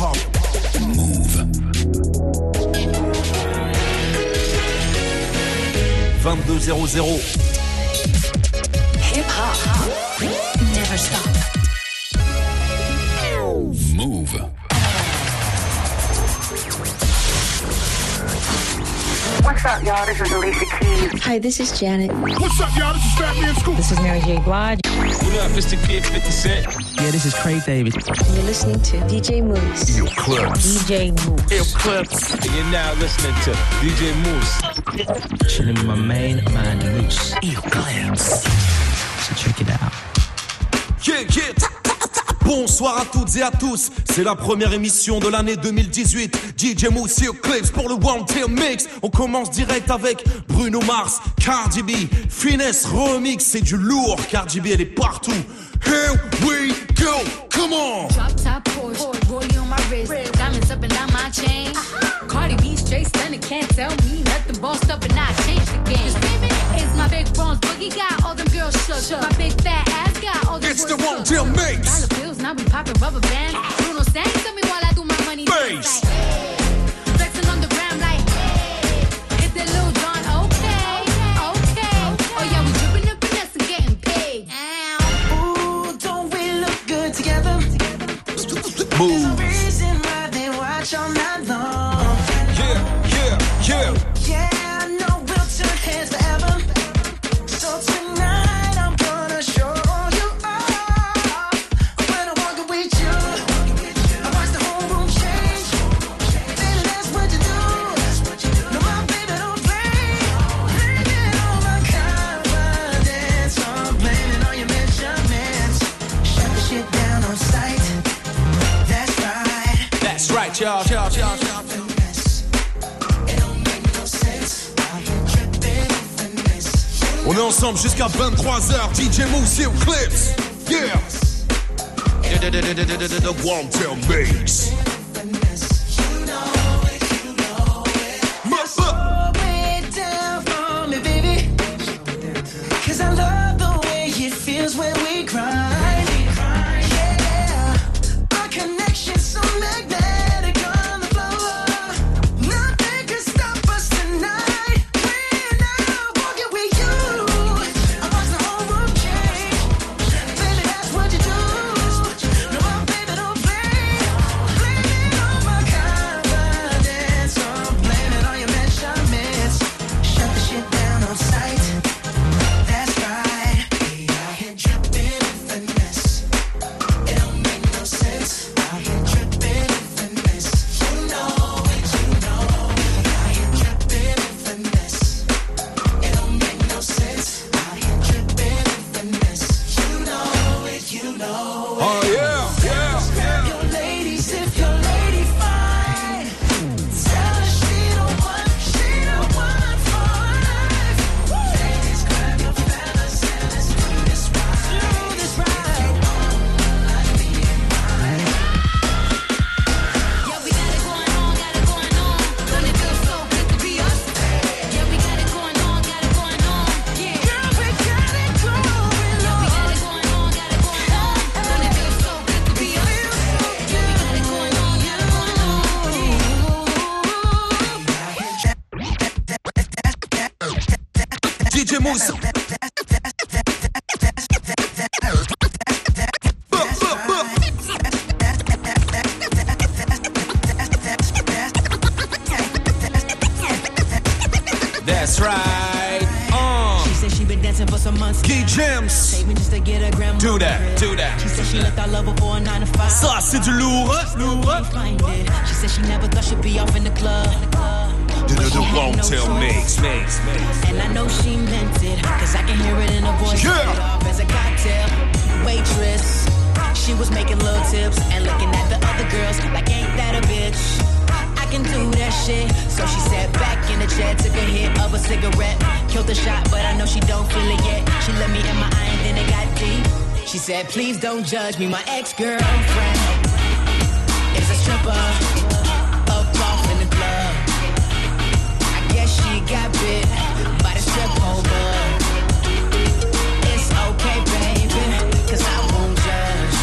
hop. Move. 2200. Hip hop. Never stop. Move. What's up, y'all? This is Alicia Keys. Hi, this is Janet. What's up, y'all? This is Fatman Scoop. This is Mary J. Blige. What up, it's the kid 50 Cent. Yeah, this is Craig David. You're listening to DJ Mouss. Yo, Clips. DJ Mouss. Yo, Clips. And you're now listening to DJ Mouss. Chilling with my main man, Mouss. Yo, Clips. So check it out. Yeah, yeah. Bonsoir à toutes et à tous, c'est la première émission de l'année 2018. DJ Mousse et Clips pour le One Tail Mix. On commence direct avec Bruno Mars, Cardi B, Finesse Remix, c'est du lourd. Cardi B elle est partout. Here we go, come on. Drop top Porsche, rollie on my wrist, diamonds up and down my chain. Cardi B straight stunning, can't tell me nothing. Bossed up and I changed the game. Just it's my big bronze boogie got all them girls shook. My big fat ass got all them It's the boys One shook. Mix. Dollar bills, now we popping rubber bands. Bruno sang to me while I do my money Bass. dance. Like, flexing on the gram like, hey, it's that Lil Jon, okay, okay. Oh yeah, we dripping and finesse and getting paid. Ooh, don't we look good together? Move. Reason why they watch all night long. Yeah, yeah, yeah. Jusqu'à 23h, DJ Mousse et Clips. Yeah. The. said, please don't judge me. My ex-girlfriend is a stripper up off in the club. I guess she got bit by the strip. It's okay, baby, cause I won't judge.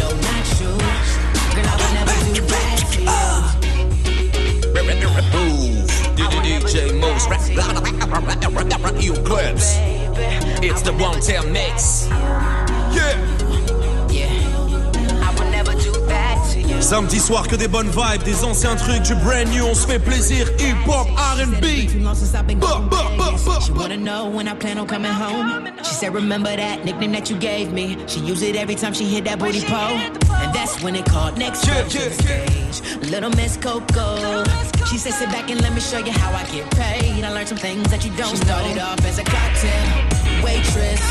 No, not you. Girl, I would never do that to you. DJ Mouss, It's the Wanted mix. Samedi soir, que des bonnes vibes, des anciens trucs, du brand new, on se fait plaisir. Hip hop, RB. She wanna know when I plan on coming home. She said, remember that nickname that you gave me? She use it every time she hit that booty pole. And that's when it called next Yeah, stage. Little Miss Coco. She said, sit back and let me show you how I get paid. I learned some things that you don't She started off as a cocktail waitress.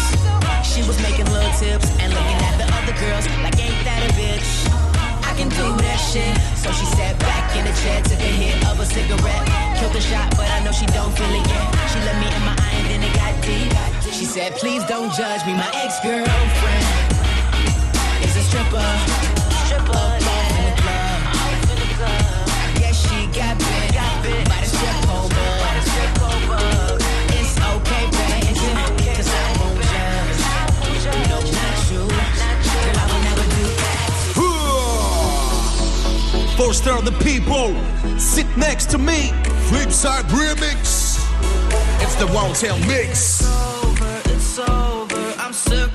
She was making little tips and looking at the other girls like, ain't that a bitch? Can do that shit. So she sat back in the chair, took a hit of a cigarette, killed the shot, but I know she don't feel it yet. She let me in my eye and then it got deep. She said, please don't judge me, my ex-girlfriend is a. Stripper, Foster the people, sit next to me. Flipside remix. It's the tail mix. over, it's over. I'm circling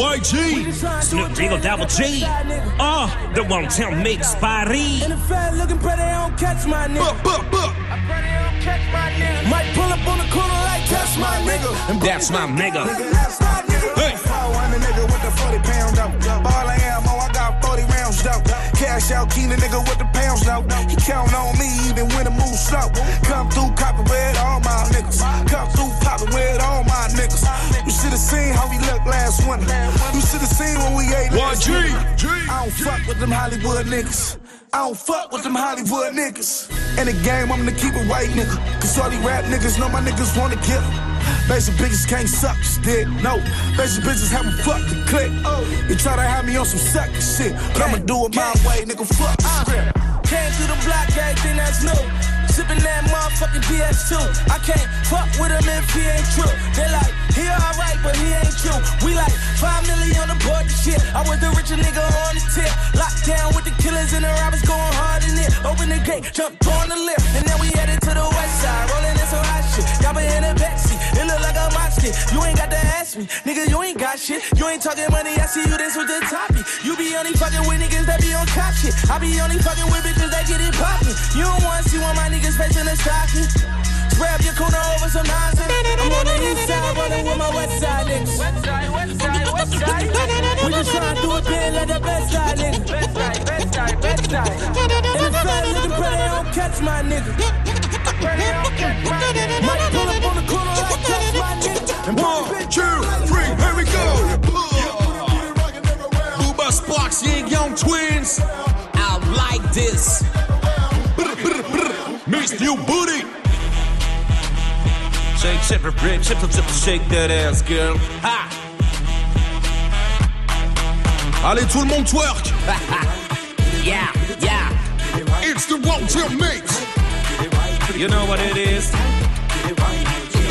YG, Snoop Deagle Double G. Uh, the Wanted mix, Paris. In the fat looking pretty, they don't catch my nigga. Buh, buh, buh. Might pull up on the corner like that's my nigga. And That's my nigga. Hey. I'm a nigga with the 40 pound 40 rounds though. Cash out, keen the nigga with the pounds though. He count on me even when the move slow. Come through copping with all my niggas. Come through popping with all my niggas. You should have seen how we looked last winter. You should have seen when we ate last. I don't fuck with them Hollywood niggas. I don't fuck with them Hollywood niggas. In the game, I'm gonna keep it white nigga. Cause all these rap niggas know my niggas wanna kill. Basic bitches can't suck dick, no. Basic bitches haven't fucked the click. You try to have me on some sucker shit, but I'ma do it my way, nigga. Fuck the uh, script. Came to the block, everything that's new. Sipping that motherfucking PS2. I can't fuck with him if he ain't true. They like, he alright, but he ain't true. We like, five million on the board and shit. I was the richest nigga on the tip. Locked down with the killers and the robbers going hard in it. Open the gate, jump on the lift, and then we headed to the west side. Rolling in some hot shit. Y'all been in like a mosh kit. You ain't got to ask me. Nigga, you ain't got shit. You ain't talking money. I see you this with the topic. You be only fucking with niggas that be on cop shit. I be only fucking with bitches that get it poppin'. You don't wanna see one of my niggas facing a stocking. Grab your corner over some nonsense. I'm on the east side, rolling with my west side niggas. West side, west side, west side. We just tryna do it big like the best side nigga. Best side, best side, best side. And the fat looking pretty, don't catch my nigga. Pretty, don't catch my nigga. Might pull up on the corner One, two, three, here we go. Bubba Sparxxx, Ying Yang Twins. I like this. Brr, brr, brr. Miss New Booty. Shake, shake, rip, chip, chip, shake that ass, girl. Ha! Allez, tout le monde twerk. Yeah, yeah. It's the Wanted Mix. You know what it is.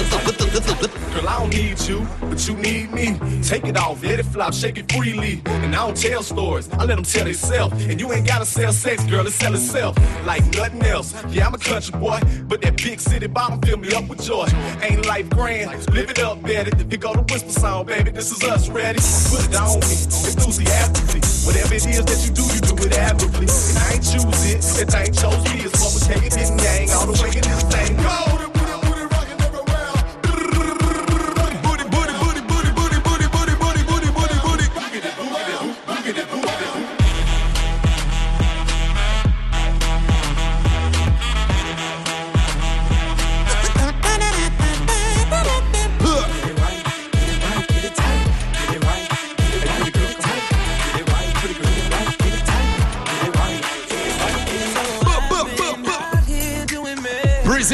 Girl, I don't need you, but you need me. Take it off, let it flop, shake it freely. And I don't tell stories, I let them tell themselves. And you ain't gotta sell sex, girl, it sell itself like nothing else. Yeah, I'm a country boy, but that big city bottom fill me up with joy. Ain't life grand, live it up, Betty. Here go the whisper song, baby, this is us ready. Put it on me, enthusiastically. Whatever it is that you do, you do it admirably. And I ain't choose it, that ain't chose me. It's what we take it in yang, all the way in this thing. Go!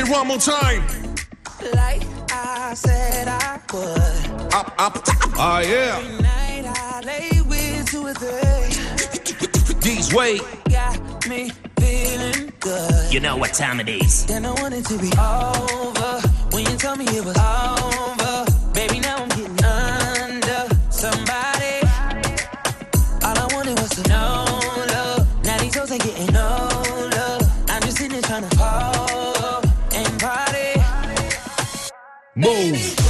Breezy one more time. Like I said I would. Up, up, ah yeah. Night I lay with two or. These way. Got me feeling good. You know what time it is. Then I want it to be over. When you told me it was over. Move.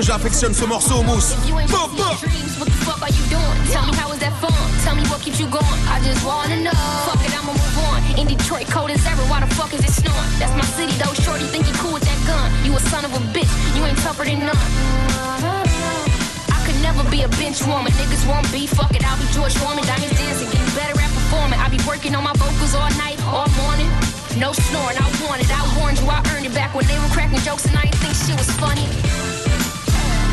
Que j'affectionne ce morceau, Mouss. Pop, pop. What the fuck are you doing? Tell me how is that fun? Tell me what keeps you going? I just wanna know. Fuck it, I'ma move on. In Detroit, cold as ever. Why the fuck is it snowing? That's my city though. Shorty think you cool with that gun. You a son of a bitch. You ain't tougher than none. I could never be a bench woman. Niggas won't be. Fuck it, I'll be George Foreman. Diamonds dancing, getting better at performing. I be working on my vocals all night, all morning. No snoring, I want it. I warned you, I earned it back when they were cracking jokes and I didn't think shit was funny.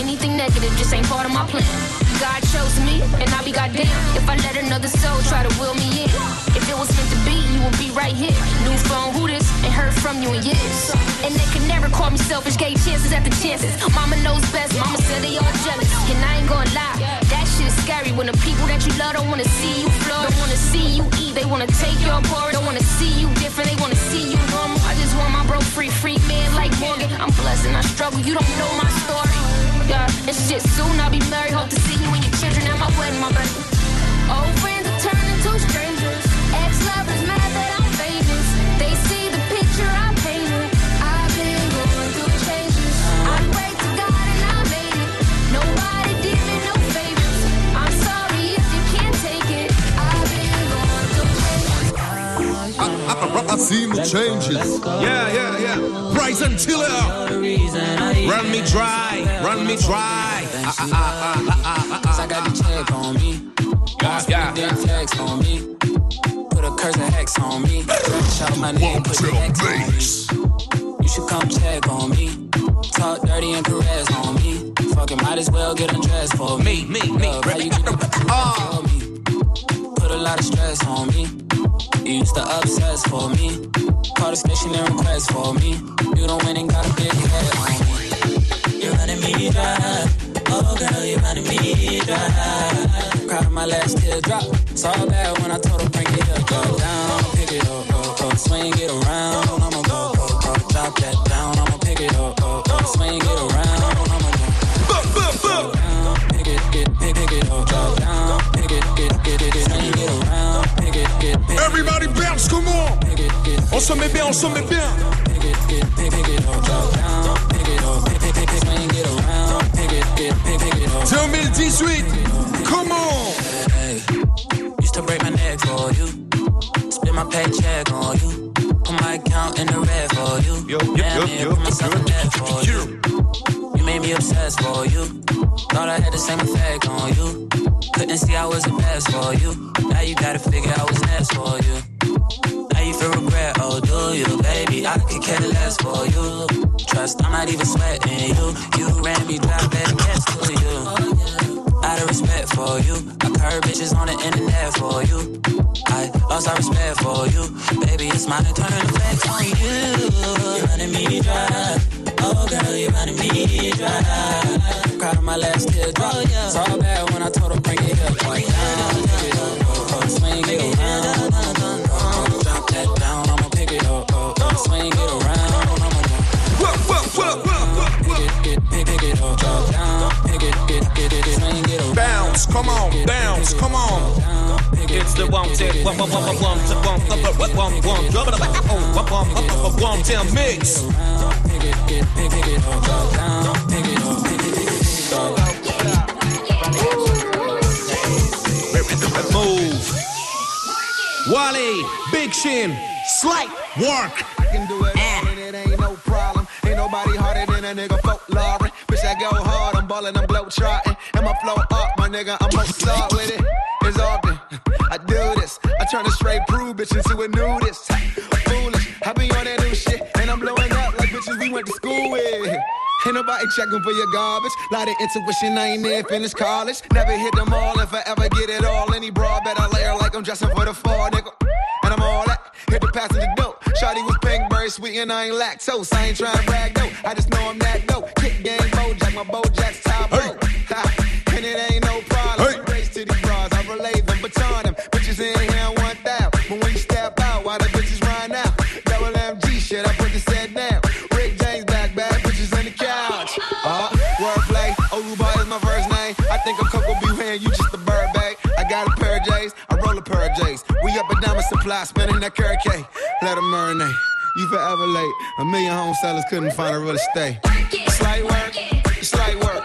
Anything negative just ain't part of my plan. God chose me, and I'll be goddamn if I let another soul try to will me in. If it was meant to be, you would be right here. New phone, who this? Ain't heard from you in years. And they can never call me selfish, gave chances after chances. Mama knows best, mama said they all jealous. And I ain't gonna lie, that shit is scary when the people that you love don't wanna see you flourish. Don't wanna see you eat, they wanna take your part. Don't wanna see you different, they wanna see you normal. I just want my bro free, free man like Morgan. I'm blessed and I struggle, you don't know my story. And shit, soon I'll be married. Hope to see you and your children at my wedding, my baby. Oh, Old friends I, I seen the changes. Yeah, yeah, yeah. Bryson Tiller. Run me dry, run me dry. Ah, ah, ah, ah, ah, ah, I got the check on me. Yeah, yeah, Then text on me. Put a curse and hex on me. Shout my name, put the X on me. You should come check on me. Talk dirty and caress on me. Fucking might as well get undressed for me. Me, me, me. Love, how you get the for me. Put a lot of stress on me. You used to obsess for me. Call the station and request for me. You don't win and got a big head on me. You're running me dry. Oh girl, you're running me dry. Cried my last teardrop. Saw bad when I told her bring it up, go down, pick it up, oh, oh, swing it around. I'ma go, go, go, drop that down. I'ma pick it up, oh, oh, swing it around. I'ma go down, pick it, get, pick, pick it up, drop down, pick it, get, get it, swing it around, Everybody bounce, come on. On se met bien, on se met bien. Used to break my neck for you. Spend my paycheck on you. Put my account in the red for you. You made me obsessed for you. Thought I had the same effect on you. Couldn't see I was the best for you. Now you gotta figure I was next for you. Now you feel regret, oh do you, baby? I could care less for you. Trust, I'm not even sweating you. You ran me dry, better guess to you. Of respect for you, I curve bitches on the internet for you. I lost all respect for you, baby. It's mine turn the flex on you. You're running me dry, oh girl, you're running me dry. Cried on my last teardrop. Saw bad when I told her bring it up, like down, pick it up, oh, oh, swing it around. Oh, drop that down, I'ma pick it up, oh, oh, swing it around. I'ma pick it, pick, pick it up, drop down, Bounce, come on, bounce, come on. It's the one take one one one one one to one one one one one drop it up oh one one one one one ten mix. Pick it, get, pick, pick it up, drop down, pick it up, pick it, pick it up. Move. Wale, Big Sean, slight work. I can do it all and it ain't no problem. Ain't nobody harder than a nigga folklore. Bitch, I go hard, I'm ballin', I'm blow trotting. My flow up, my nigga, I'm gonna start with it. It's all often I do this. I turn a straight brew bitch into a nudist. Foolish, I be on that new shit. And I'm blowing up like bitches we went to school with. Ain't nobody checking for your garbage. Lot of intuition, I ain't near finished college. Never hit them all if I ever get it all. Any broad better layer like I'm dressing for the fall, nigga. And I'm all that. Hit the passenger dope. Shawty was pink, very sweet, and I ain't lactose. I ain't trying to brag, though. I just know I'm that dope. Kick game, Bojack, my Bojack's top Hey. And it ain't no problem. Hey. Race to these bras, I relay them, baton them. Bitches in here, I want that. But when you step out, why the bitches run out? Double MG shit, I put the set down. Rick James back, bad bitches on the couch. Uh, wordplay, Oruba is my first name. I think I'm Coco B. Hand, you just a bird bag. I got a pair of J's, I roll a pair of J's. We up and down with supply, spinning that carrot cake. Let them marinate. You forever late. A million home sellers couldn't find a real estate. Slight work, slight work.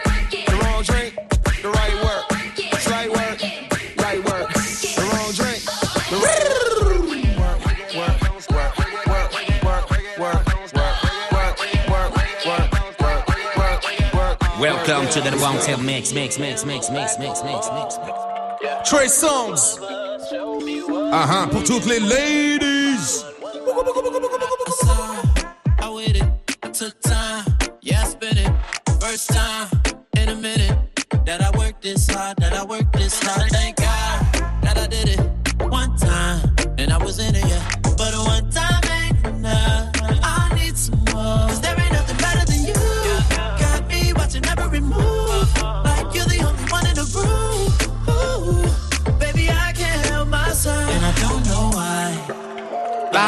Welcome to the Wanted mix mix mix mix mix mix mix mix. Trey Songz, ah, pour toutes les ladies. I with it. I took time. Yeah, I spent it. First time in a minute that I worked this hard. That I worked this hard. Thank God that I did it one time and I was in it. Yeah,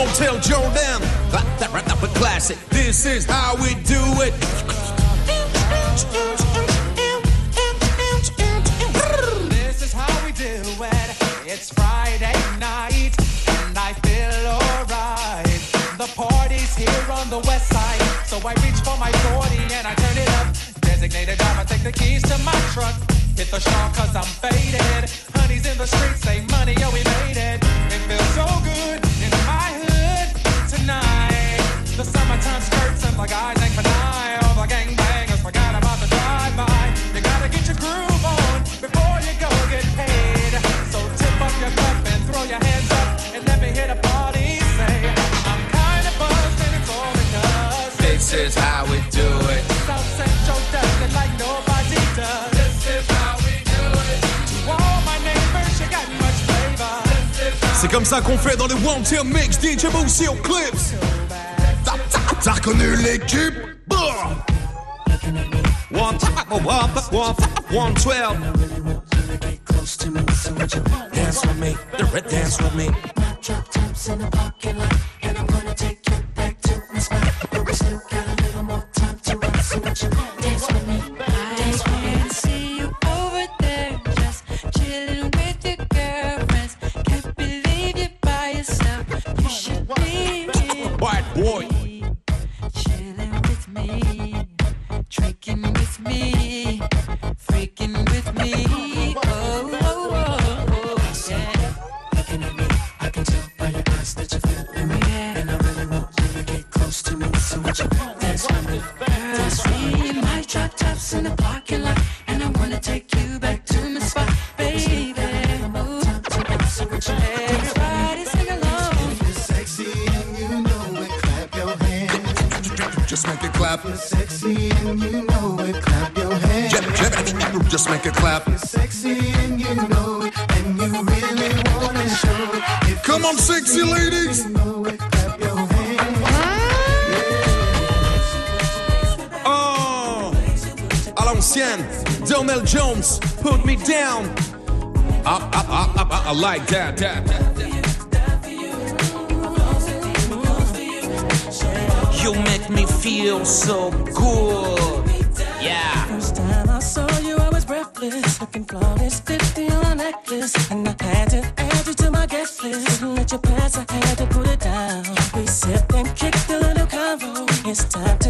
Montell Jordan. That, that, that, classic. This is how we do it. This is how we do it. It's Friday night, and I feel alright. The party's here on the west side, so I reach for my 40 and I turn it up. Designated driver, take the keys to my truck. Hit the shop cause I'm faded. Honey's in the streets, say money, yo, we made it. It feels so good the guys ain't for nine. All the gangbangers forgot about the drive-by. You gotta get your groove on before you go get paid. So tip up your cup and throw your hands up and let me hear the party say, I'm kinda buzzed and it's all because This is how we do it. South Central does it like nobody does. This is how we do it. To all my neighbors, you got much flavor. C'est comme ça qu'on fait dans le Wanted Mix DJ Moosey au Clips. T'as- reconnu l'équipe? One, one, one, one, twelve. Dance with me, the red dance with me. Drop tops in the parking lot, and I'm gonna take Donell Jones, put me down. Up, up, up, up, up, I like that, that, that. You make me feel so good. Yeah. First time I saw you, I was breathless. Looking flawless, 50 on a necklace. And I had to add you to my guest list. Let you pass, I had to put it down. We sipped and kicked a little convo. It's time to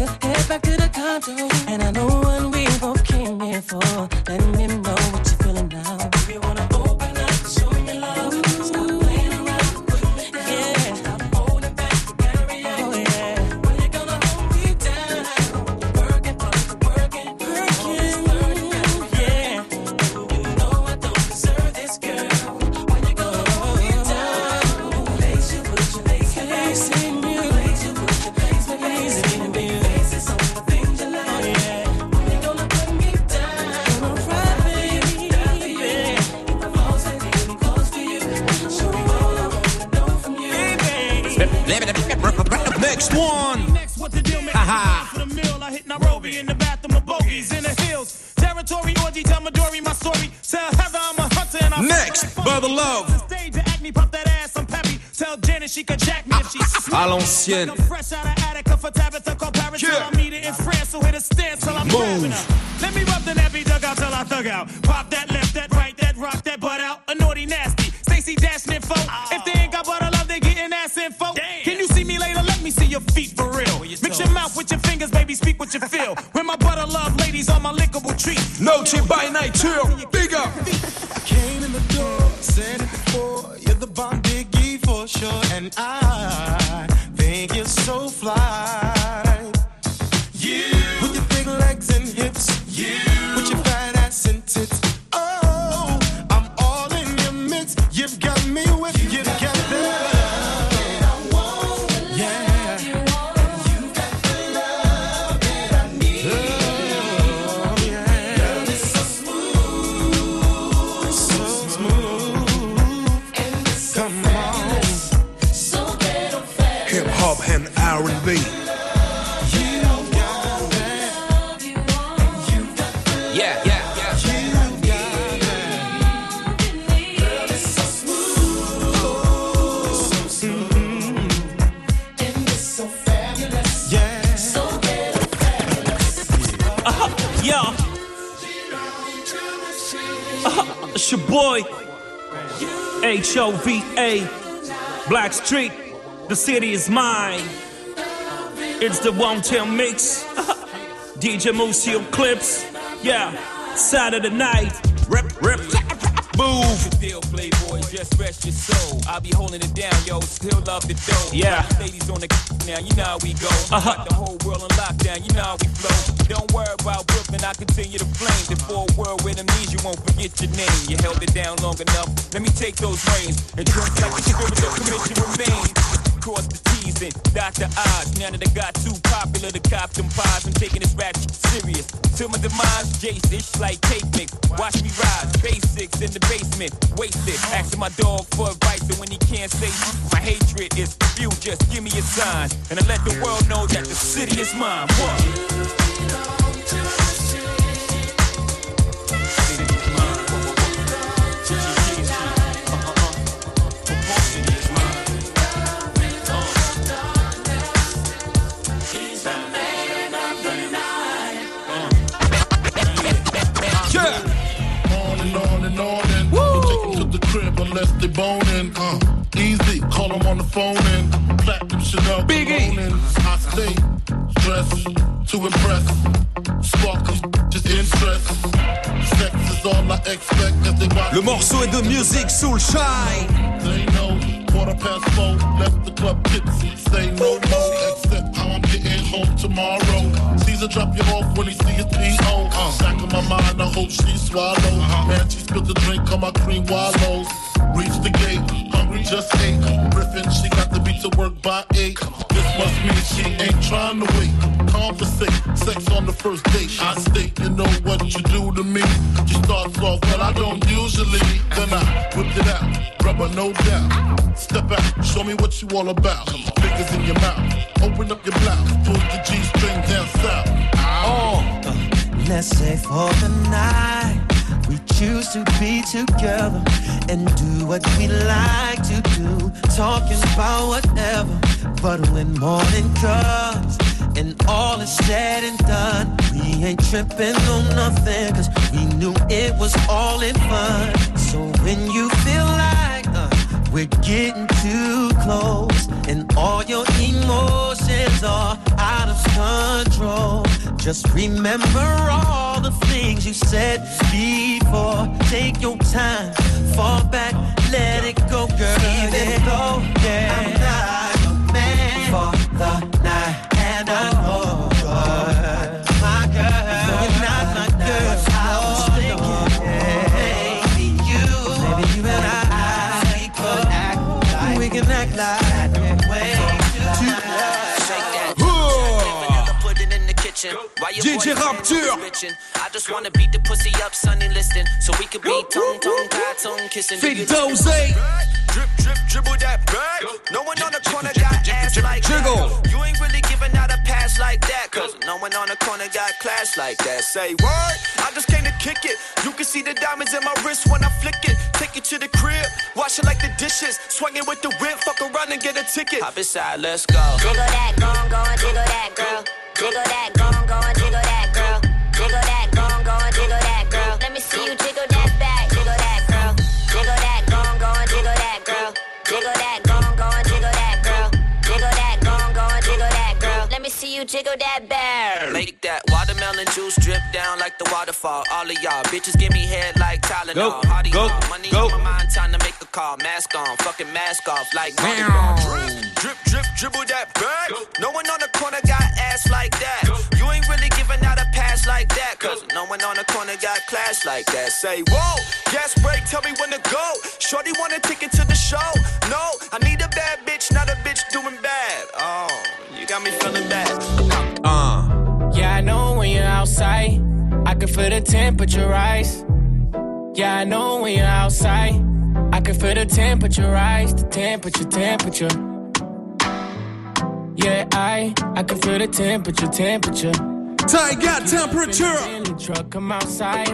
À H O V A. Blackstreet. The city is mine. It's the Wanted mix. DJ Museo clips. Yeah. Saturday night. Rest your soul. I'll be holding it down, yo. Still love the dough. Yeah. Ladies on the now, you know how we go. Uh-huh. Got the whole world on lockdown, you know how we flow. Don't worry about Brooklyn, I continue to flame. The a world with amnesia, you won't forget your name. You held it down long enough. Let me take those reins and drink like the spirit of commission remains. Cross the T's and dot the I's. Now that I got too popular to cop them pies, I'm taking this rap serious. Till my demise, Jason, it's like cake mix. Watch me rise, basics in the basement, wasted. Asking my dog for advice, and when he can't say my hatred is few, just give me a sign. And I let the world know that the city is mine. What? Unless they boning. Uh, easy, call 'em on the phone and platinum Chanel Biggie. I stay stressed to impress. Sparkles just interest. Sex is all I expect as they watch. Le morceau est de Music Soul Shine. They know quarter past four, left the club tipsy. Say no more, except how I'm getting home tomorrow. Caesar drop you off when he see his P.O. Uh, back in my mind, I hope she swallows. Man, she spilled the drink on my cream wallows. Reach the gate, hungry just ate. Griffin, she got to be to work by eight. This must mean she ain't trying to wait. Conversate, sex on the first date. I state, you know what you do to me. She starts off, well, I don't usually. Then I whipped it out, rubber no doubt. Step out, show me what you all about. Fingers in your mouth, open up your blouse, pull the G string down south. Oh, let's say for the night we choose to be together and do what we like to do, talking about whatever. But when morning comes and all is said and done, we ain't tripping on nothing, cause we knew it was all in fun. So when you feel like uh, we're getting too close and all your emotions are out of control. Just remember all the things you said before. Take your time, fall back, let it go, girl. Even though, yeah, I'm not your man for the night, and I know DJ Rapture. I just wanna beat the pussy up, Sunny listing, so we could be tongue, tongue, tie, tongue kissing. Fit Do you Dose. Drip, drip, dribble that bag. No one on the corner got ass like Jiggle. that. You ain't really giving out a pass like that, cause no one on the corner got class like that. Say what? I just came to kick it. You can see the diamonds in my wrist when I flick it. Take it to the crib, wash it like the dishes. Swing it with the whip, fuck around and get a ticket. Hop inside, let's go. Jiggle that, go on, go on, jiggle that, girl. Jiggle that, jiggle that, girl. Jiggle that, jiggle that, girl. Let me see you jiggle that back, jiggle that, girl. Jiggle that, jiggle that, girl. Jiggle that, jiggle that, girl. Jiggle that, jiggle that, girl. Let me see you jiggle that back. Make that watermelon juice drip down like the waterfall. All of y'all bitches give me head like Tylenol. Go, Hardy go, y'all. Money go. on my mind, time to make a call. Mask on, fucking mask off like Drip, drip, drip, dribble that back. No one on the corner got ass like that. You ain't really giving out a pass like that. Cause no one on the corner got class like that. Say, whoa, gas break, tell me when to go. Shorty want a ticket to the show. No, I need a bad bitch, not a bitch doing bad. Oh, you got me feeling bad. Uh. Yeah, I know when you're outside, I can feel the temperature rise. Yeah, I know when you're outside, I can feel the temperature rise, the temperature, temperature. Yeah, I, I can feel the temperature, temperature. Tiger temperature. In the truck, come outside.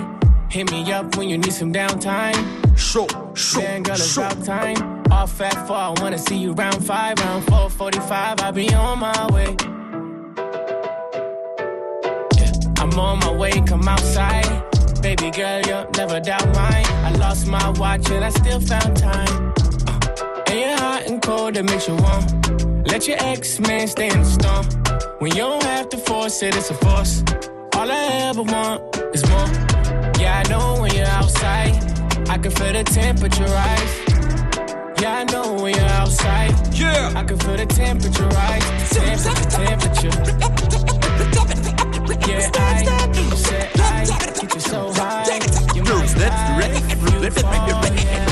Hit me up when you need some downtime. Show, show, Man, girl, it's show. about time. Off at four, I wanna see you round five, round four forty-five. I'll be on my way. I'm on my way, come outside. Baby girl, you'll never doubt mine. I lost my watch and I still found time. Uh, and you're hot and cold, that makes you warm. Let your ex man stay in the storm. When you don't have to force it, it's a force. All I ever want is more. Yeah, I know when you're outside, I can feel the temperature rise. Yeah, I know when you're outside. Yeah, I can feel the temperature rise. Temperature, temperature. Yeah, I said I keep you so high. You might die if you fall, yeah.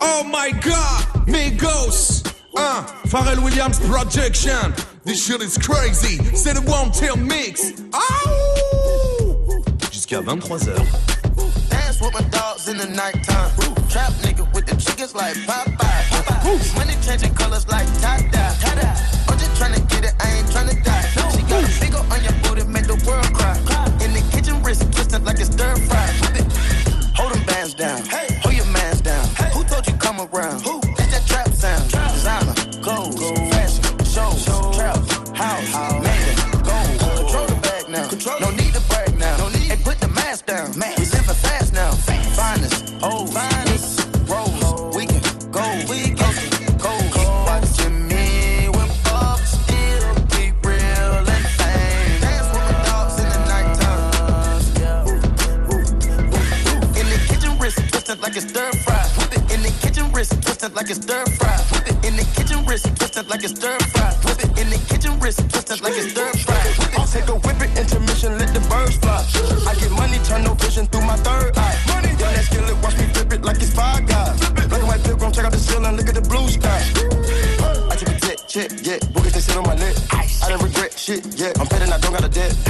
Oh my god, Migos. Uh, Pharrell Williams Projection. This shit is crazy. C'est le One Tail Mix. Oh! Jusqu'à 23h. Dance with my dogs in the nighttime. Trap nigga chickens like Popeye. Money changing colors like tie-dye. I'm just tryna get it, I ain't tryna die. She got a big on your booty, make the world cry. In the kitchen, wrist twisted like it's stir fry. It's stir fry. Whip it in the kitchen, wrist twisted like it's stir fry. I'll take a whip it, intermission, let the birds fly. I get money, turn no vision through my third eye. Money, yeah, that skill it, watch me flip it like it's five guys. Black and white pilgrim, check out the ceiling, look at the blue sky. I took a jet, check, yeah, boogers they sit on my neck. I didn't regret shit, yeah, I'm betting I don't got a debt.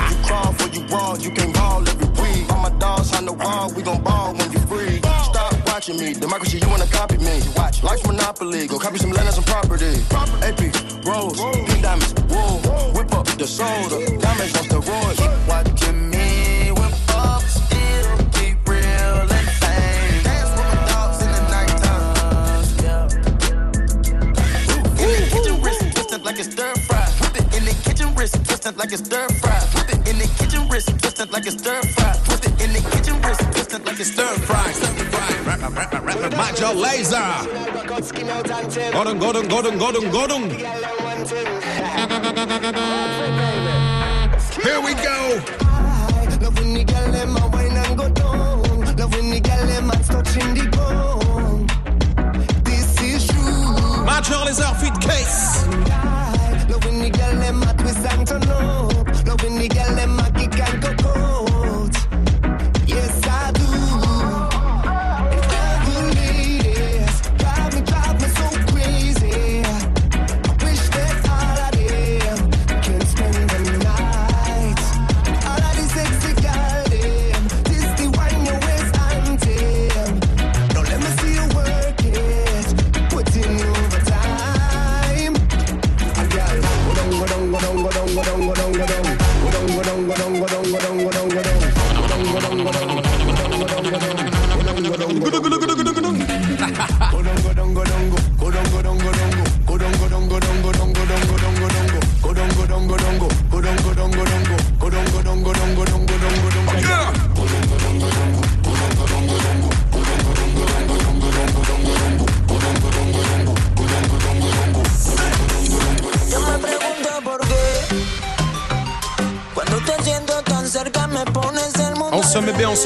Watching me, democracy, you wanna copy me. Watch, life's monopoly, go copy some land and some property. AP, rose, pink diamonds, wool, whip up the soda, diamonds off the road. Keep watching me, whip up, still keep real and fame. Dance with my dogs in the nighttime. Yeah. In the kitchen, wrist twisted like it's stir fry. Whip it in the kitchen, wrist twisted like it's stir fry. Whip it in the kitchen, wrist twisted like it's stir fry. Whip it in the kitchen, wrist twisted like it's stir fry. Major Lazer. Godung, godung, godung, godung, godung. Here we go. Love when them a wine and go down. Love when them touching the. This is true. Major Lazer Fit Case. Love when them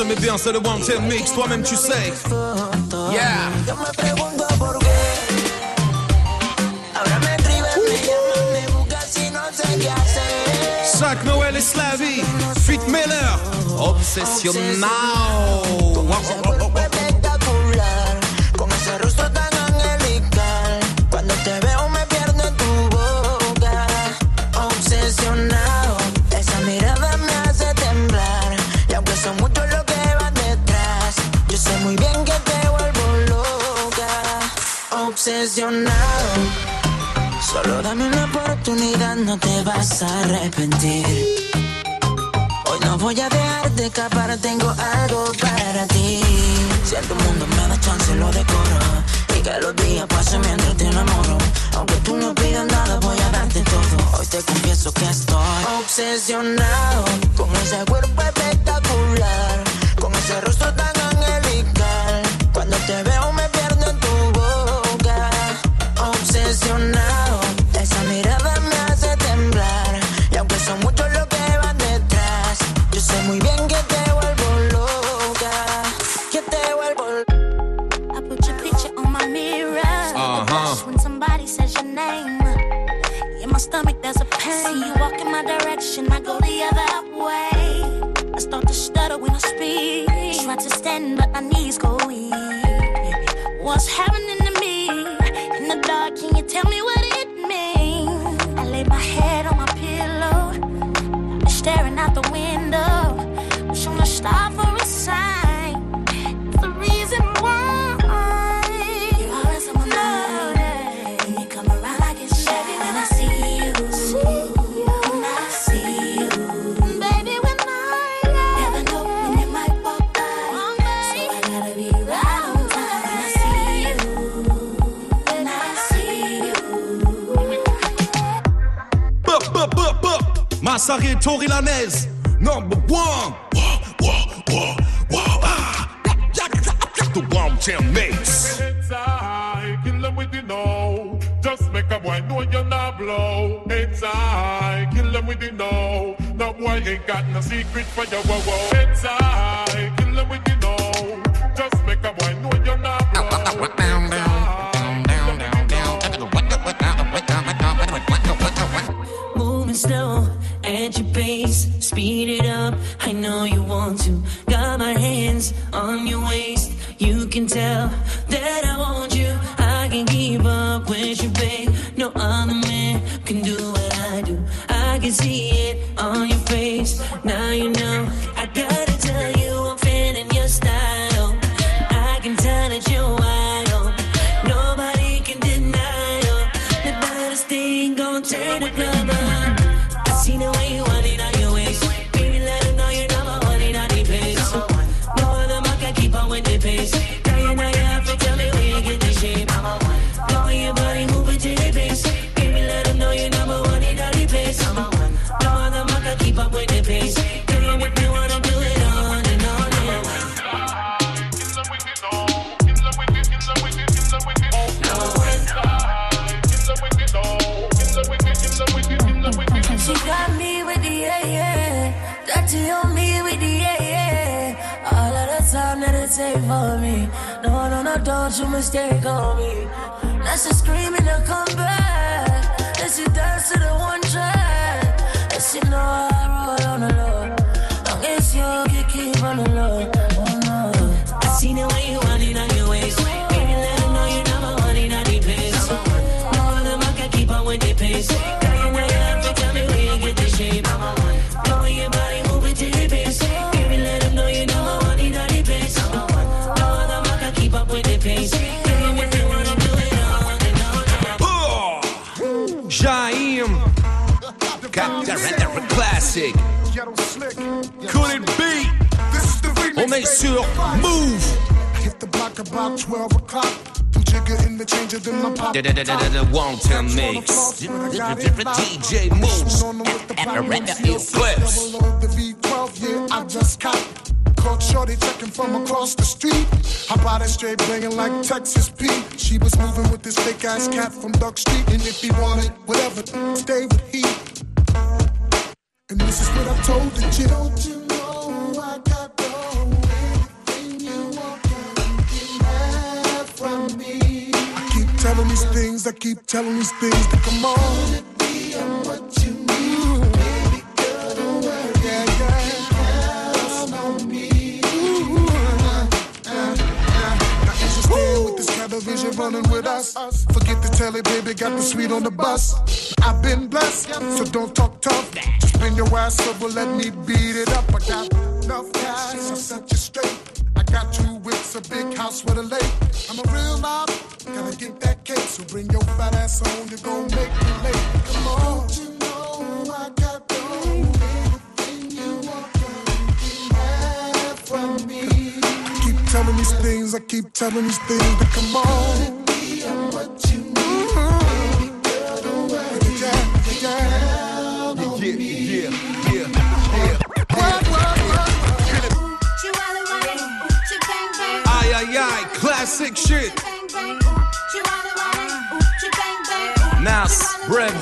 mais bien, c'est le One Ten Mix, toi-même tu sais. Yeah. Jacques Noël et Slavy, Fit Miller, Obsessional. apasionado. Solo dame una oportunidad, no te vas a arrepentir. Hoy no voy a dejar de escapar, tengo algo para ti. Si a tu mundo me da chance, lo decoro. Y que los días pasen mientras te enamoro. Aunque tú no pidas nada, voy a darte todo. Hoy te confieso que estoy obsesionado con ese cuerpo espectacular, con ese rostro tan Massaré, Tory Lanez, number one. Wow, wow, wow, wow, ah. The warm jam mix. I kill them with the no. Just make a boy know you're not blow. It's I kill them with the no. No boy ain't got no secret for your whoa. It's I kill them with the meditate for me. No, no, no, don't you mistake on me. That's a screaming to come back. That she dance to the one track. That you know I roll on the low. Long as you can keep on the low. est sur Move. Hit the block about 12 o'clock. Jigger in the change of the pop. Da da da da da wanton mix. DJ Mouss. And the red clips. The V12, yeah, I just caught caught shorty checking from across the street. I bought it straight banging like Texas Pete. She was moving with this thick ass cat from Duck Street. And if he wanted whatever, stay with he. And this is what I told the chick. Telling these things, I keep telling these things to come on. Be on what you need. Baby don't worry. Yeah, yeah. Now is you staying with this television running with us? Forget the telly, baby, got the suite on the bus. I've been blessed, so don't talk tough. Just bring your ass over, let me beat it up. I got enough guys, I'll set you straight. Got two whips, a big house with a lake. I'm a real mob, gotta get that cake. So bring your fat ass on, you're gonna make me late. Come on. You know I got anything you want, you have from me. I keep telling these things, I keep telling these things to come on. Classic shit. Nas, Bret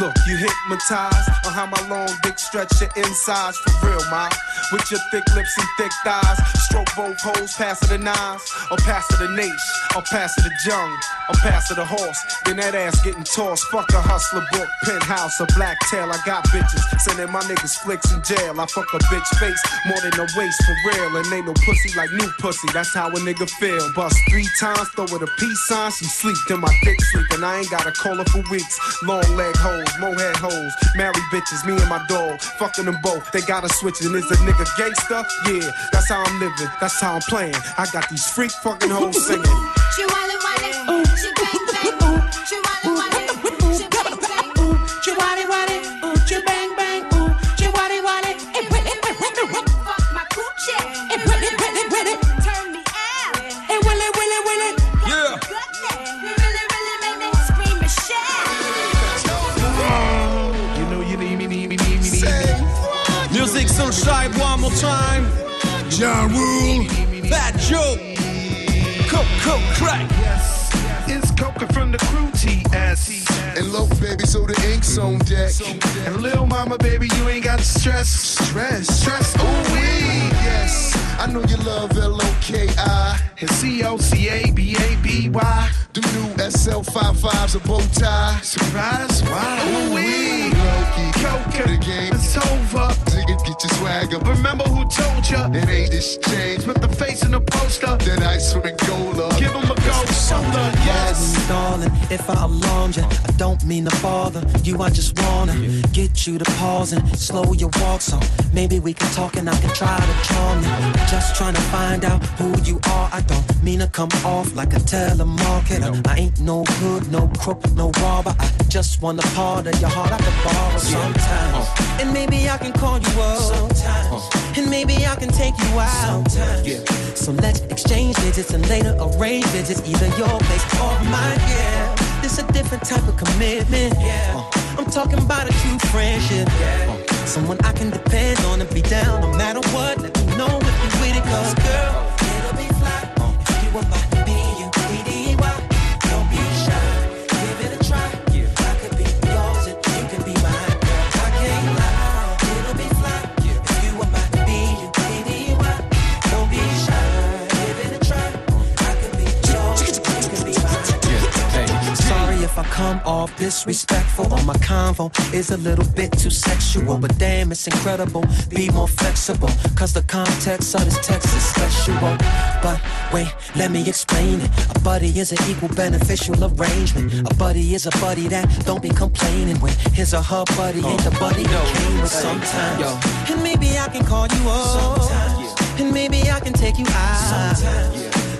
look, you hypnotized on how my long dick stretch your insides for real, ma. With your thick lips and thick thighs, stroke both holes, pass it the nines, or pass it the nation, or pass it the jung, or pass it the horse. Then that ass getting tossed. Fuck a hustler book, penthouse, a black tail. I got bitches sending my niggas flicks in jail. I fuck a bitch face more than a waist for real, and ain't no pussy like new pussy. That's how a nigga feel. Bust three times, throw it a peace sign. She sleep, then my dick sleep, and I ain't gotta call her for weeks. Long leg hoes, mohead hoes, married bitches, me and my dog, fucking them both. They gotta switch, and is a nigga gangster? Yeah, that's how I'm living, that's how I'm playing. I got these freak fucking hoes singing. Ja Rule. Fat Joe. Cook, crack. Baby, so the ink's on deck. And little mama, baby, you ain't got stress. Stress. Stress, ooh wee. Yes, I know you love L-O-K-I. And C-O-C-A-B-A-B-Y. Them new SL55s a bow tie. Surprise, wow. Ooh wee. Coca, The game it's over. Get your swag up. Remember who told ya? It ain't this change. Put the face in the poster. That ice from Angola. Give him a go, soda, yes. darling, if I alarmed you, I don't mean to bother you. I just wanna get you to pause and slow your walk so maybe we can talk and I can try to charm you. Just trying to find out who you are. I don't mean to come off like a telemarketer. I ain't no good, no crook, no robber. I just want a part of your heart I can borrow sometimes. Uh. And maybe I can call you And maybe I can take you out. Sometimes. So let's exchange digits and later arrange visits, either your place or mine. Yeah, this a different type of commitment. Yeah, I'm talking about a true friendship. Uh, someone I can depend on and be down no matter what. Let me know if you disrespectful or my convo is a little bit too sexual, but damn, it's incredible. Be more flexible, cause the context of this text is special. But wait, let me explain it. A buddy is an equal beneficial arrangement. A buddy is a buddy that don't be complaining when his or her buddy ain't the buddy that came with sometimes. And maybe I can call you up. And maybe I can take you out.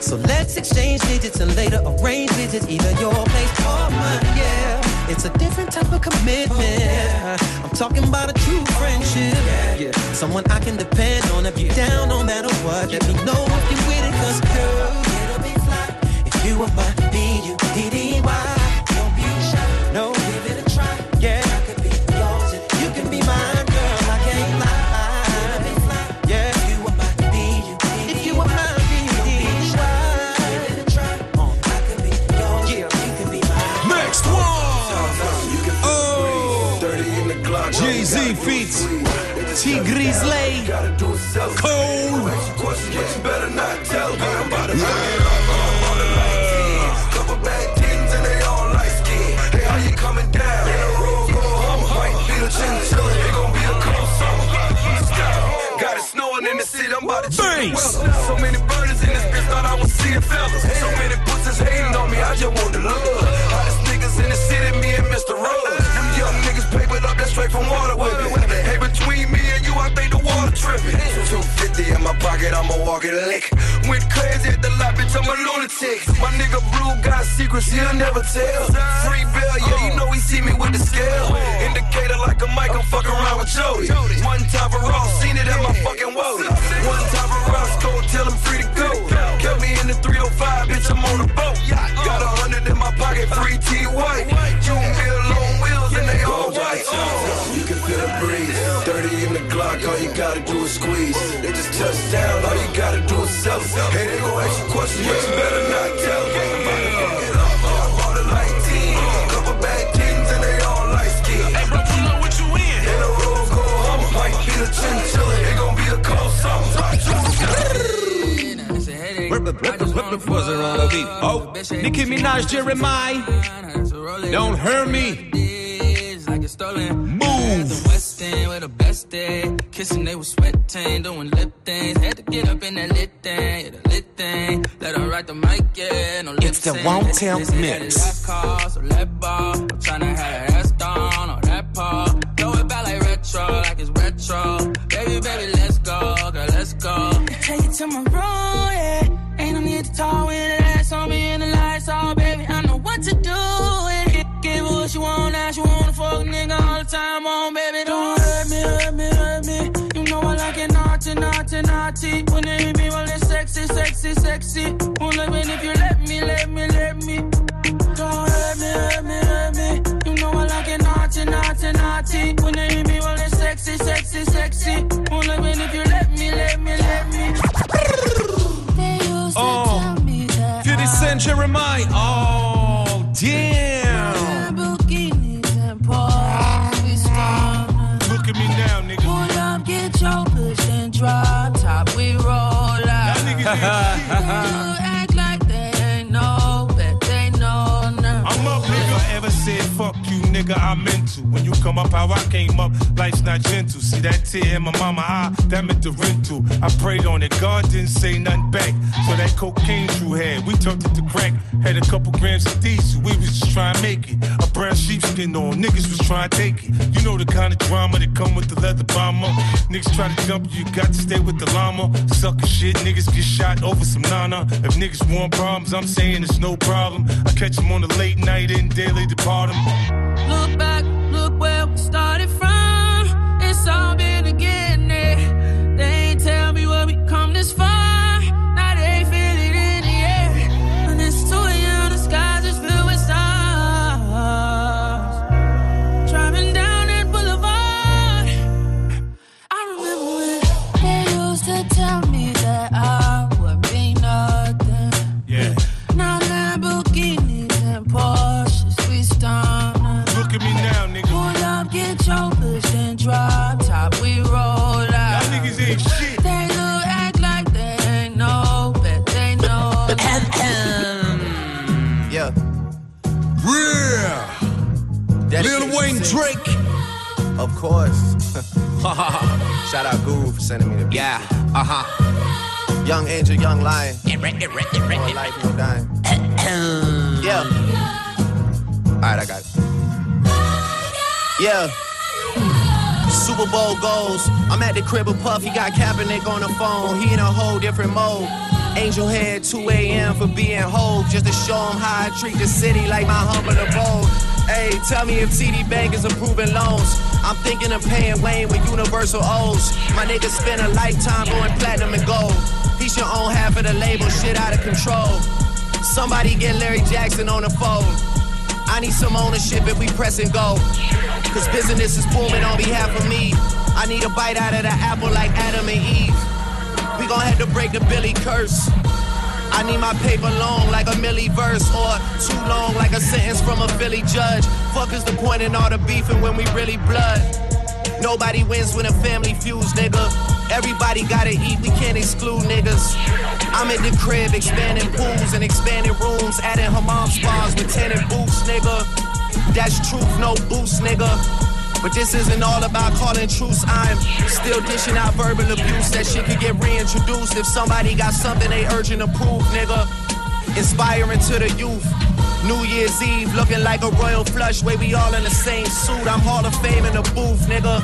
So let's exchange digits and later arrange visits, either your place or mine. Yeah, it's a different type of commitment. I'm talking about a true friendship. Yeah, someone I can depend on if you're down no matter what. Let me know if you're with it, cause girl, it'll be fly if you are my B-U-D-D-Y. To weather. So many burners in this bitch. Thought I was seeing fellas. So many pussies hating on me. I just want the love. Pocket. Lick. Went crazy at the lot, bitch. I'm a lunatic. My nigga Blue got secrets he'll never tell. Free Bell, yeah, you know he see me with the scale. Indicator like a mic, I'm fucking around with Jody. One time for Ross, seen it at my fucking Wody. One time for Roscoe, tell him free to go. Kept me in the 305, bitch, I'm on a boat. Got a hundred in my pocket, free T White. You bill on wheels and they all white. 30 in the Glock, all you gotta do is squeeze. They just touch down, all you gotta do is sell. Hey, they gon' ask you questions, but you better not tell them. I'm about to fuck it up. I'm on the light team. Couple bad teams and they all light skin. Hey, bro, pull up what you in. In the road, go home. Might be a chinchilla. It gon' be a cold Was it on the beat? Oh, Nicki Minaj, Jeremih. Don't hurt me. Move. The West End with the best day. Kissing, they was sweating, doing lip things. Had to get up in that lit thing, yeah, the lit thing. Let her ride the mic, yeah, no lip It's the sync. Won't Tell Mix. that, Last call, so let ball. I'm tryna have her ass down on that paw. Throw it back like retro, like it's retro. Baby, baby, let's go, girl, let's go. Take it to my room, yeah. Ain't no need to talk with the lights on me and the lights off, baby. I know what to do. Yeah. Give her what she want, now she wanna fuck nigga all the time on, baby. Don't hurt me, hurt me, hurt me. You know I like it naughty, naughty, naughty. When they hit me, well, it's sexy, sexy, sexy. Won't let me if you let me, let me, let me. Don't hurt me, hurt me, hurt me. You know I like it naughty, naughty, naughty. When they hit me, well, it's sexy, sexy, sexy. Nigga, I meant to. When you come up how I came up, life's not gentle. See that tear in my mama eye, that meant the rental. I prayed on it, God didn't say nothing back. So that cocaine Drew had, we turned it to crack. Had a couple grams of diesel, we was just trying to make it. A brown sheepskin on, niggas was trying to take it. You know the kind of drama that come with the leather bomber. Niggas try to jump you, you got to stay with the llama. Sucker shit, niggas get shot over some nana. If niggas want problems, I'm saying it's no problem. I catch them on the late night and daily depart 'em. Look back, Of course. Shout out Guru for sending me the beat. Yeah. Uh huh. Young Angel, Young Lion. More life, no dying. yeah. Alright, I got it. Yeah. Super Bowl goes. I'm at the crib of Puff. He got Kaepernick on the phone. He in a whole different mode. Angel head 2 a.m. for being whole. Just to show him how I treat the city like my humble abode. Hey, tell me if TD Bank is approving loans. I'm thinking of paying Wayne with universal O's. My niggas spend a lifetime going platinum and gold. He should own half of the label, shit out of control. Somebody get Larry Jackson on the phone. I need some ownership if we press and go. Cause business is booming on behalf of me. I need a bite out of the apple like Adam and Eve. We gon' have to break the Billy curse. I need my paper long like a milli verse or too long like a sentence from a Philly judge. Fuck is the point in all the beefing when we really blood? Nobody wins when a family feuds, nigga. Everybody gotta eat, we can't exclude niggas. I'm in the crib, expanding pools and expanding rooms, adding hammam spas with tenant booths, nigga. That's truth, no boost, nigga. But this isn't all about calling truce. I'm still dishing out verbal abuse. That shit could get reintroduced if somebody got something they urgent to prove, nigga. Inspiring to the youth. New Year's Eve looking like a royal flush way we all in the same suit. I'm Hall of Fame in the booth, nigga.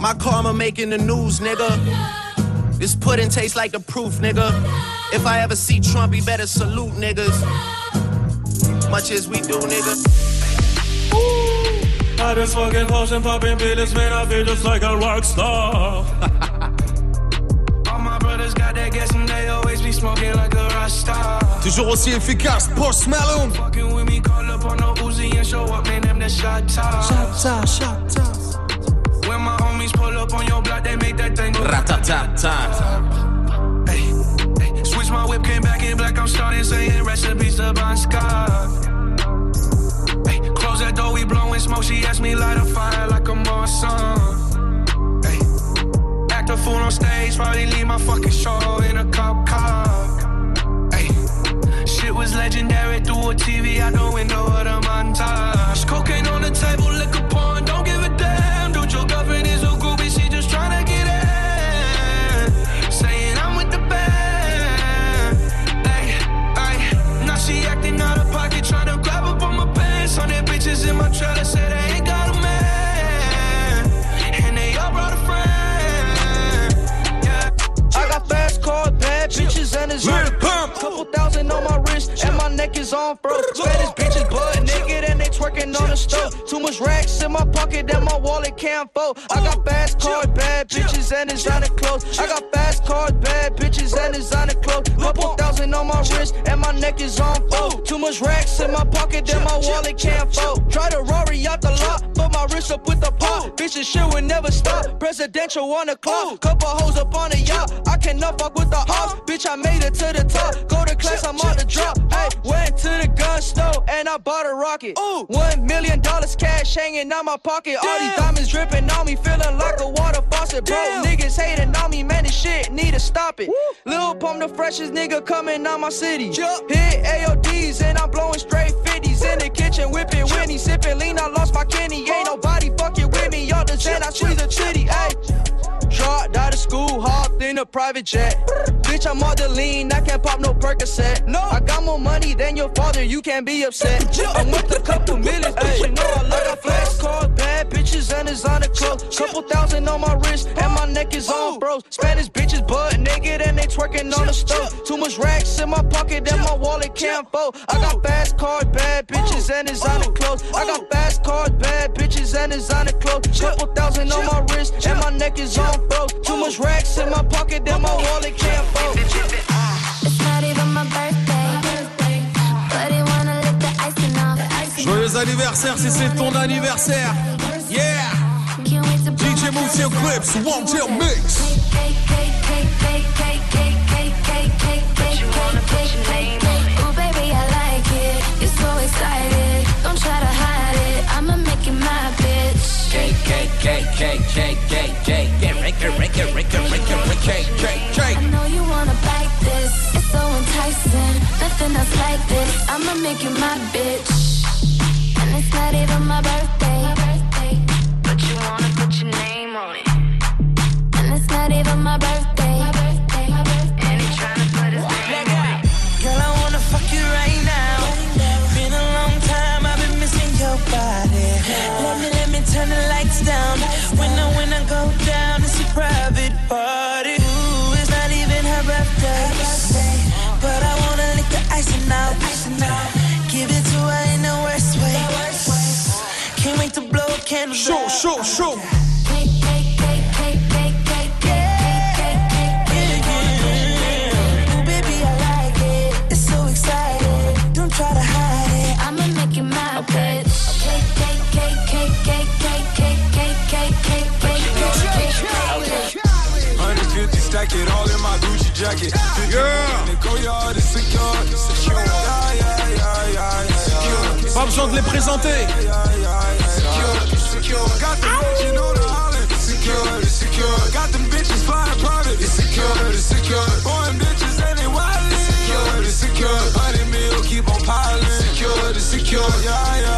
My karma making the news, nigga. This pudding tastes like the proof, nigga. If I ever see Trump, he better salute niggas. Much as we do, nigga. I just fucking potion popping pills, man. I feel just like a rock star. All my brothers got that gas and they always be smoking like a rock star. Toujours aussi efficace, Post Malone. Fucking with me, call up on the Uzi and show up, man, them the shot toss. Shot toss, shot toss. When my homies pull up on your block, they make that thing go Ratatata. Hey, hey, switch my whip, came back in black, I'm starting saying recipes to Bon Scott. Smoke, she asked me light a fire like a Marsan. Hey, act a fool on stage, probably leave my fucking show in a cop car. Hey, shit was legendary through a TV out the window of the montage. Cocaine on the table, liquor is. Couple thousand on my wrist, and my neck is on, bro. Fattest bitches blood twerking on the stove. Too much racks in my pocket that my wallet can't fold. I got fast cars, bad bitches, and designer clothes. I got fast cars, bad bitches, and designer clothes. Couple thousand on my wrist, and my neck is on fold. Too much racks in my pocket that my wallet can't fold. Try to Rory out the lot, but my wrist up with the pop. Bitches shit will never stop. Presidential on the clock, couple hoes up on the yacht. I cannot fuck with the ops. Bitch, I made it to the top. Go to class, I'm on the drop. Hey, went to the gun store and I bought a rocket. One million dollars cash hanging out my pocket. All these diamonds dripping on me, feeling like a water faucet. Bro, niggas hating on me, man, this shit need to stop it. Lil Pump, the freshest nigga coming out my city. Hit AODs and I'm blowing straight 50s in the kitchen, whipping Winnie, sipping lean. I lost my kidney. Ain't nobody fucking with me. Y'all the Zen, I squeeze a titty. Hey. Dropped out of school, hopped in a private jet. Bitch, I'm all the lean, I can't pop no Percocet. No, I got more money than your father, you can't be upset. I'm worth a couple millions, bitch, you know I love a flex cars, bad bitches and designer clothes. Couple thousand on my wrist, and my neck is on froze. Spanish bitches butt naked and they twerking on the stove. Too much racks in my pocket that my wallet can't fold. I got fast cars, bad bitches and designer clothes. I got fast cars, bad bitches and designer clothes. Couple thousand on my wrist, and my neck is on froze. Too much racks in my pocket that my wallet can't fold. It's not even my birthday, but they wanna lick the icing off. Joyeux anniversaire si c'est ton anniversaire. DJ Motion Clips, One Tail Mix. It. It. Make you my bitch. It, it, it, it, it. Nothing else like this. I'ma make you my bitch. And it's not even my birthday. Yeah. Is secure, secure. Yeah, yeah, yeah, yeah, yeah. Pas besoin de les présenter. Secure, secure. Got the know the holla. secure, secure. Got them bitches flying private. It's secure, it's secure. Foreign bitches and they. It's secure, it's secure. Hundred mil keep on piling. Secure, it's secure. Yeah, yeah,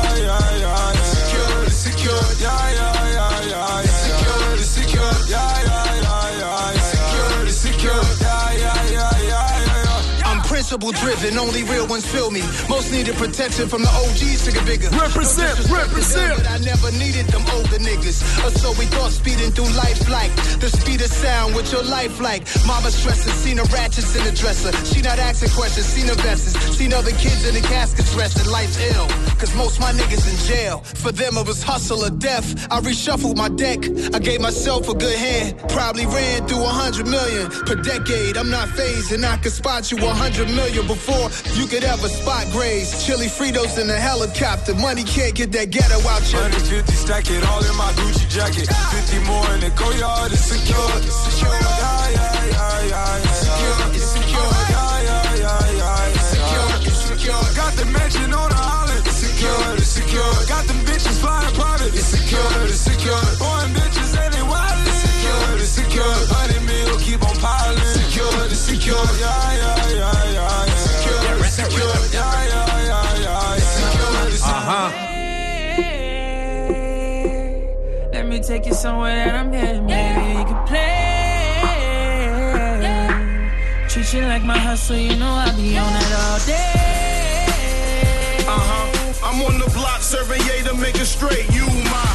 principle driven, only real ones feel me. Most needed protection from the OGs to get bigger. Represent, No represent. But I never needed them older niggas. Or so we thought speeding through life like the speed of sound what your life like. Mama stressing, seen her ratchets in the dresser. She not asking questions, seen her vests, seen other kids in the caskets resting. Life's ill, cause most my niggas in jail. For them it was hustle or death. I reshuffled my deck. I gave myself a good hand. Probably ran through a hundred million per decade. I'm not phased and I could spot you a hundred million before you could ever spot grays. Chili Fritos in a helicopter. Money can't get that ghetto out your 150 stack it all in my Gucci jacket. 50 more in the go yard, it's secure. It's secure. Yeah, yeah, yeah, yeah, yeah. Secure. It's secure. Yeah, yeah, yeah, yeah, yeah. Secure. It's secure. Got the mansion on the island. It's secure. It's secure. Got them bitches flying private. It's secure. It's secure. Foreign bitches and they wild. It's secure. It's secure. Hundred mil keep on piling. Secure. It's secure. Yeah, yeah, Let take you somewhere that I'm headed, maybe you can play. Treat you like my hustle, you know I'll be on it all day. Uh huh. I'm on the block serving yay to make it straight. You my.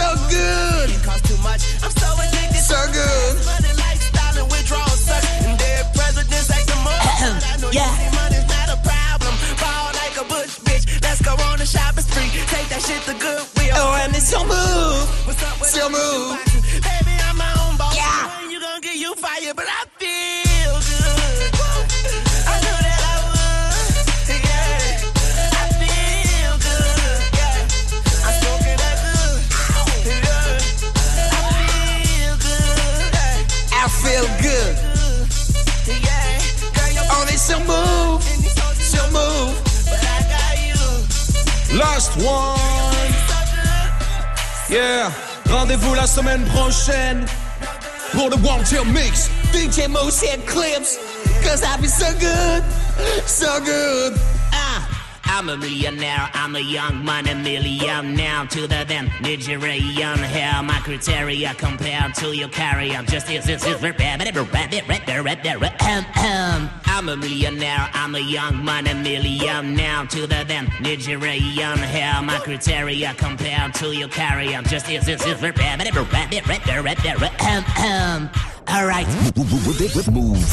So good. It costs too much. I'm so addicted. So good. Money lifestyle and withdrawal suck. And dead presidents like the most. I know Yeah. you see money's not a problem. Ball like a bush bitch. Let's go on the shopping spree. Take that shit to Goodwill. Oh, and it's so move. What's up with the move. Last one. Yeah. Rendez-vous la semaine prochaine pour le One Tail Mix. DJ Mo said clips. Cause I be so good. So good. Ah, I'm a millionaire, I'm a young money million now to the then Nigerian hair. My criteria compared to your carrier just is is is I'm a millionaire, I'm a young money million now to the then Nigerian hair. My criteria compared to your carrier just is is is Alright. Move.